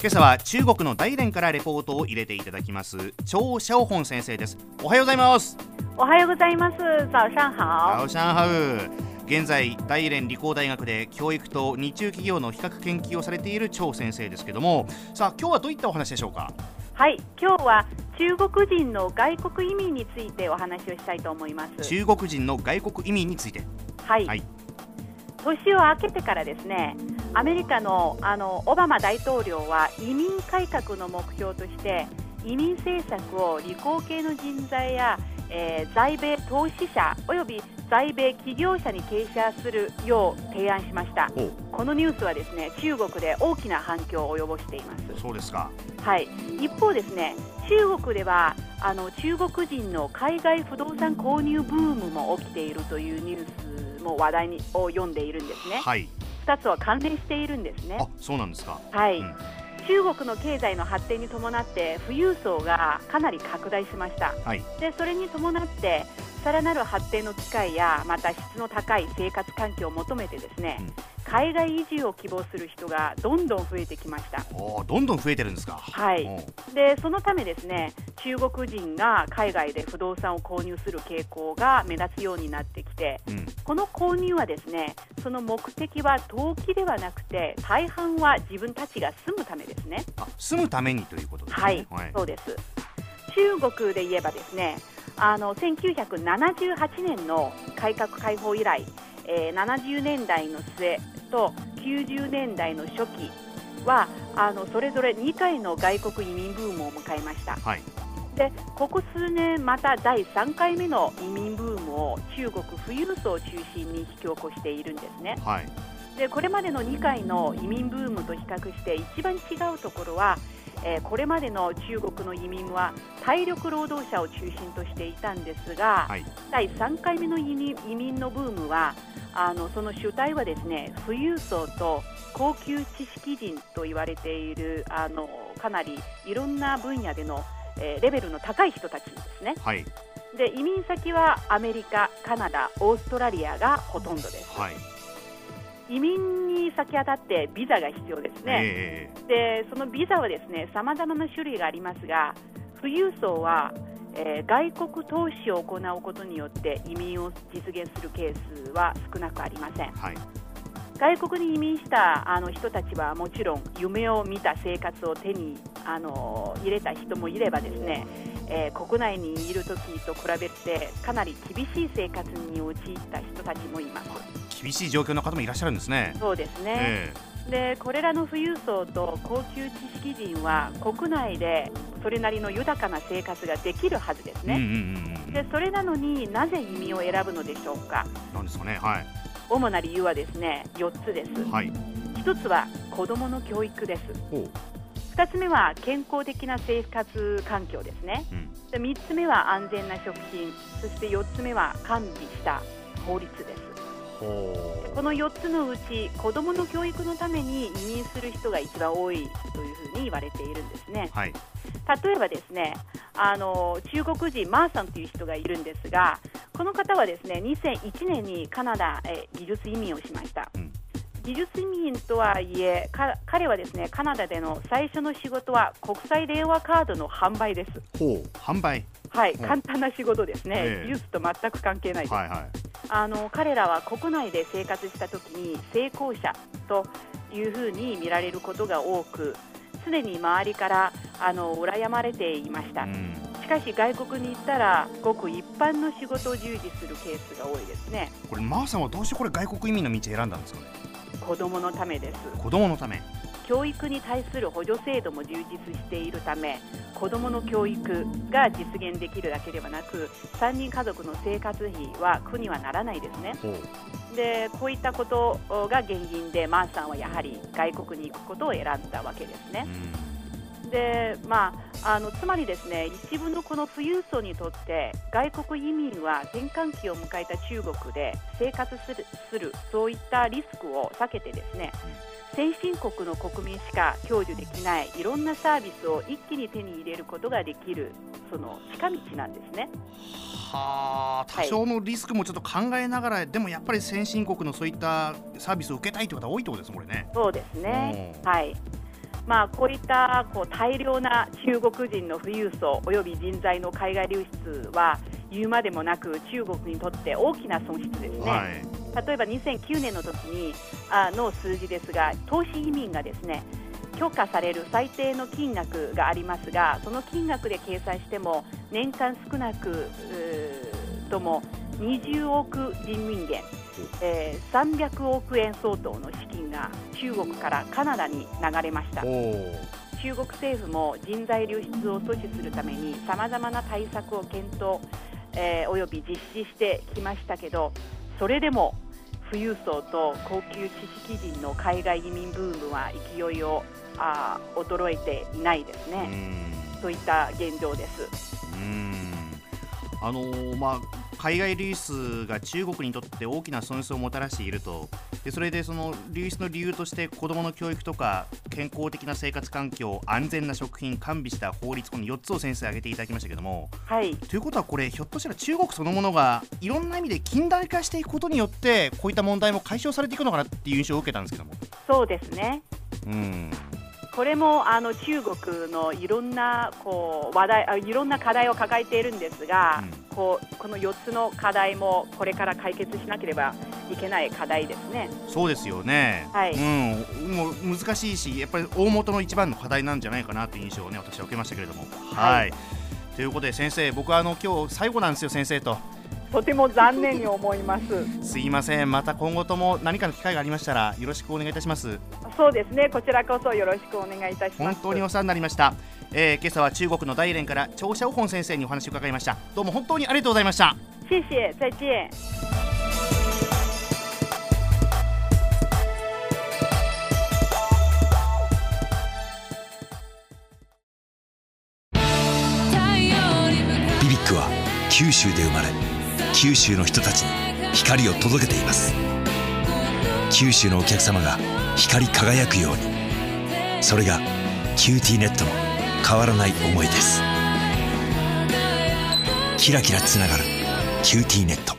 今朝は中国の大連からレポートを入れていただきます。張小本先生です。おはようございます。おはようございます。早上好早上好現在大連理工大学で教育と日中企業の比較研究をされている張先生ですけども。さあ今日はどういったお話でしょうか？はい。今日は中国人の外国移民についてお話をしたいと思います。中国人の外国移民について。はい、はい、年を明けてからですねアメリカのあのオバマ大統領は移民改革の目標として移民政策を理工系の人材や、えー、在米投資者および在米企業者に傾斜するよう提案しました。このニュースはですね中国で大きな反響を及ぼしています。そうですか。はい。一方ですね中国ではあの中国人の海外不動産購入ブームも起きているというニュースも話題にを読んでいるんですね、はい、2つは関連しているんですね。あそうなんですか。はい、うん。中国の経済の発展に伴って富裕層がかなり拡大しました、はい、でそれに伴ってさらなる発展の機会やまた質の高い生活環境を求めてですね、うん、海外移住を希望する人がどんどん増えてきました。おどんどん増えてるんですか。はい。でそのためですね中国人が海外で不動産を購入する傾向が目立つようになってきて、うん、この購入はですねその目的は投機ではなくて大半は自分たちが住むためですね。住むためにということですね。はい、はい、そうです。中国で言えばですねあの1978年の改革開放以来、えー、70年代の末と90年代の初期はあのそれぞれ2回の外国移民ブームを迎えました、はい、でここ数年また第3回目の移民ブームを中国富裕層を中心に引き起こしているんですね、はい、でこれまでの2回の移民ブームと比較して一番違うところはえー、これまでの中国の移民は体力労働者を中心としていたんですが、はい、第3回目の移民のブームはあのその主体はですね富裕層と高級知識人と言われているあのかなりいろんな分野での、えー、レベルの高い人たちですね。はいで移民先はアメリカ、カナダ、オーストラリアがほとんどです。はい移民に先当たってビザが必要ですね、えー、でそのビザはですね様々な種類がありますが富裕層は、えー、外国投資を行うことによって移民を実現するケースは少なくありません、はい、外国に移民したあの人たちはもちろん夢を見た生活を手にあの入れた人もいればですね、えー、国内にいる時と比べてかなり厳しい生活に陥った人たちもいます厳しい状況の方もいらっしゃるんですね。そうですね、えー、でこれらの富裕層と高級知識人は国内でそれなりの豊かな生活ができるはずですね、でそれなのになぜ移民を選ぶのでしょうか。なんですかね、はい、主な理由はですね4つです、はい、1つは子どもの教育です。2つ目は健康的な生活環境ですね、うん、3つ目は安全な食品。そして4つ目は完備した法律ですこの4つのうち子どもの教育のために移民する人が一番多いというふうに言われているんですね、はい、例えばですねあの中国人マーさんという人がいるんですがこの方はですね2001年にカナダへ技術移民をしました、うん、技術移民とはいえ彼はですねカナダでの最初の仕事は国際電話カードの販売です。販売。はい、簡単な仕事ですね、えー、技術と全く関係ないです、はいはいあの彼らは国内で生活したときに成功者というふうに見られることが多く常に周りからあの羨まれていました、うん、しかし外国に行ったらごく一般の仕事を従事するケースが多いですね。これマーさんはどうしてこれ外国移民の道を選んだんですかね？子供のためです。子供のため。教育に対する補助制度も充実しているため子どもの教育が実現できるだけではなく3人家族の生活費は苦にはならないですね。でこういったことが原因でマーさんはやはり外国に行くことを選んだわけですね。でまあ、あのつまりですね一部のこの富裕層にとって外国移民は転換期を迎えた中国で生活するするそういったリスクを避けてですね、先進国の国民しか享受できないいろんなサービスを一気に手に入れることができるその近道なんですね。はあ多少のリスクもちょっと考えながら、はい、でもやっぱり先進国のそういったサービスを受けたいという方多いってことですこれね。そうですね、はいまあ、こういったこう大量な中国人の富裕層および人材の海外流出は言うまでもなく中国にとって大きな損失ですね、はい、例えば2009年の時にあの数字ですが投資移民がですね許可される最低の金額がありますがその金額で計算しても年間少なくとも20億人民元、えー、300億円相当の資金が中国からカナダに流れました。中国政府も人材流出を阻止するためにさまざまな対策を検討、えー、および実施してきましたけどそれでも富裕層と高級知識人の海外移民ブームは勢いをあ衰えていないですね。といった現状です。あのー、まあ海外流出が中国にとって大きな損失をもたらしていると。でそれでその流出の理由として子どもの教育とか健康的な生活環境安全な食品完備した法律この4つを先生挙げていただきましたけども、はい、ということはこれひょっとしたら中国そのものがいろんな意味で近代化していくことによってこういった問題も解消されていくのかなっていう印象を受けたんですけども。そうですね。うん。これもあの中国のいろんなこう話題いろんな課題を抱えているんですが、うん、こうこの4つの課題もこれから解決しなければいけない課題ですね。そうですよね、はい。うん、もう難しいしやっぱり大元の一番の課題なんじゃないかなという印象を、ね、私は受けましたけれども。はい、はい、ということで先生僕はあの今日最後なんですよ先生と。とても残念に思います。すいません。また今後とも何かの機会がありましたらよろしくお願いいたします。そうですね。こちらこそよろしくお願いいたします。本当にお世話になりました、えー、今朝は中国の大連から長者本先生にお話を伺いました。どうも本当にありがとうございました。谢谢再见。BBIQ は九州で生まれ九州の人たちに光を届けています。九州のお客様が光り輝くように。それが QTnet の変わらない思いです。キラキラつながる「QTnet」